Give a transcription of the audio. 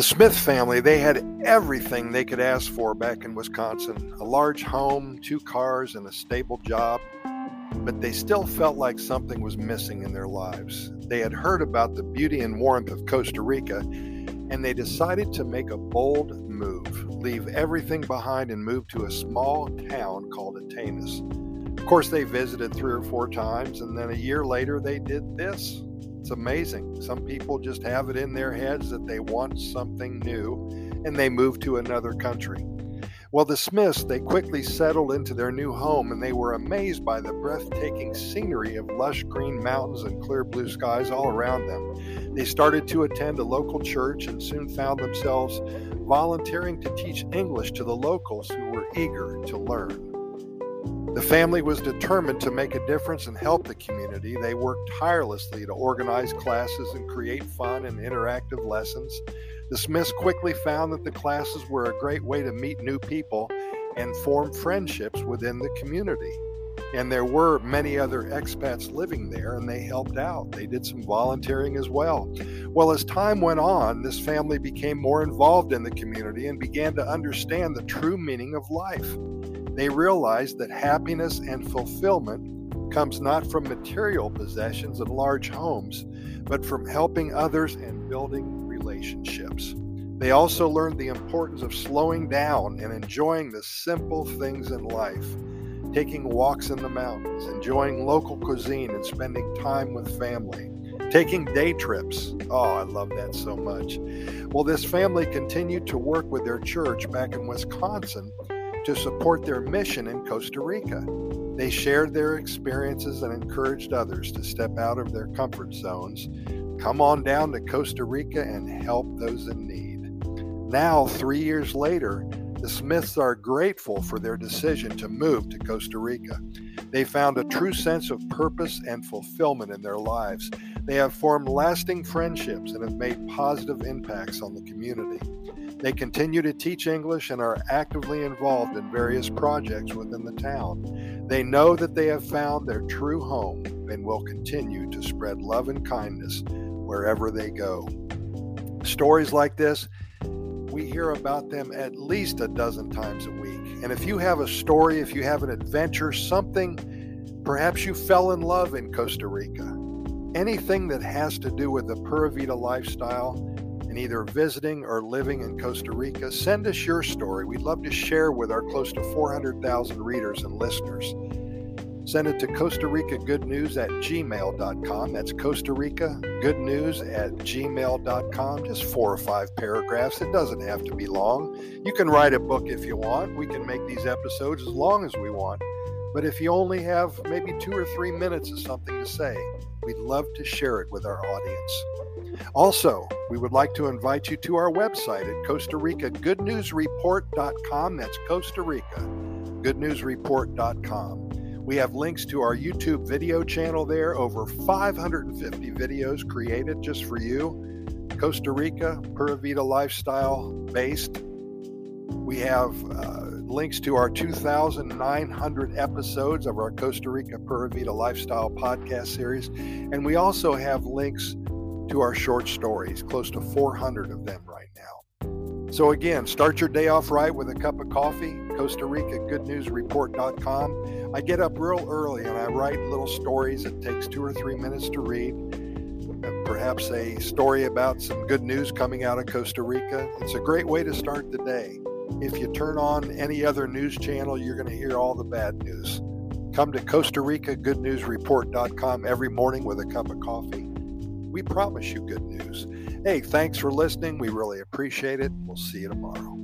The Smith family, they had everything they could ask for back in Wisconsin a large home, two cars, and a stable job. But they still felt like something was missing in their lives. They had heard about the beauty and warmth of Costa Rica, and they decided to make a bold move, leave everything behind, and move to a small town called Atenas. Of course, they visited three or four times, and then a year later, they did this. It's amazing. Some people just have it in their heads that they want something new and they move to another country. Well, the Smiths, they quickly settled into their new home and they were amazed by the breathtaking scenery of lush green mountains and clear blue skies all around them. They started to attend a local church and soon found themselves volunteering to teach English to the locals who were eager to learn. The family was determined to make a difference and help the community. They worked tirelessly to organize classes and create fun and interactive lessons. The Smiths quickly found that the classes were a great way to meet new people and form friendships within the community. And there were many other expats living there, and they helped out. They did some volunteering as well. Well, as time went on, this family became more involved in the community and began to understand the true meaning of life. They realized that happiness and fulfillment comes not from material possessions and large homes, but from helping others and building relationships. They also learned the importance of slowing down and enjoying the simple things in life, taking walks in the mountains, enjoying local cuisine, and spending time with family. Taking day trips. Oh, I love that so much. Well, this family continued to work with their church back in Wisconsin to support their mission in Costa Rica. They shared their experiences and encouraged others to step out of their comfort zones, come on down to Costa Rica, and help those in need. Now, three years later, the Smiths are grateful for their decision to move to Costa Rica. They found a true sense of purpose and fulfillment in their lives. They have formed lasting friendships and have made positive impacts on the community. They continue to teach English and are actively involved in various projects within the town. They know that they have found their true home and will continue to spread love and kindness wherever they go. Stories like this, we hear about them at least a dozen times a week. And if you have a story, if you have an adventure, something, perhaps you fell in love in Costa Rica, anything that has to do with the Pura Vida lifestyle, and either visiting or living in Costa Rica, send us your story. We'd love to share with our close to 400,000 readers and listeners. Send it to Costa Rica Good News at gmail.com. That's Costa Rica Good News at gmail.com. Just four or five paragraphs. It doesn't have to be long. You can write a book if you want. We can make these episodes as long as we want. But if you only have maybe two or three minutes of something to say, we'd love to share it with our audience. Also, we would like to invite you to our website at Costa Rica GoodNewsReport.com. That's Costa Rica GoodNewsReport.com. We have links to our YouTube video channel there, over 550 videos created just for you. Costa Rica, Pura Vida lifestyle based. We have uh, links to our 2,900 episodes of our Costa Rica Pura Vida lifestyle podcast series. And we also have links to our short stories, close to 400 of them right now. So, again, start your day off right with a cup of coffee. Costa Rica GoodNewsReport.com. I get up real early and I write little stories. It takes two or three minutes to read. Perhaps a story about some good news coming out of Costa Rica. It's a great way to start the day. If you turn on any other news channel, you're going to hear all the bad news. Come to Costa Rica GoodNewsReport.com every morning with a cup of coffee we promise you good news. Hey, thanks for listening. We really appreciate it. We'll see you tomorrow.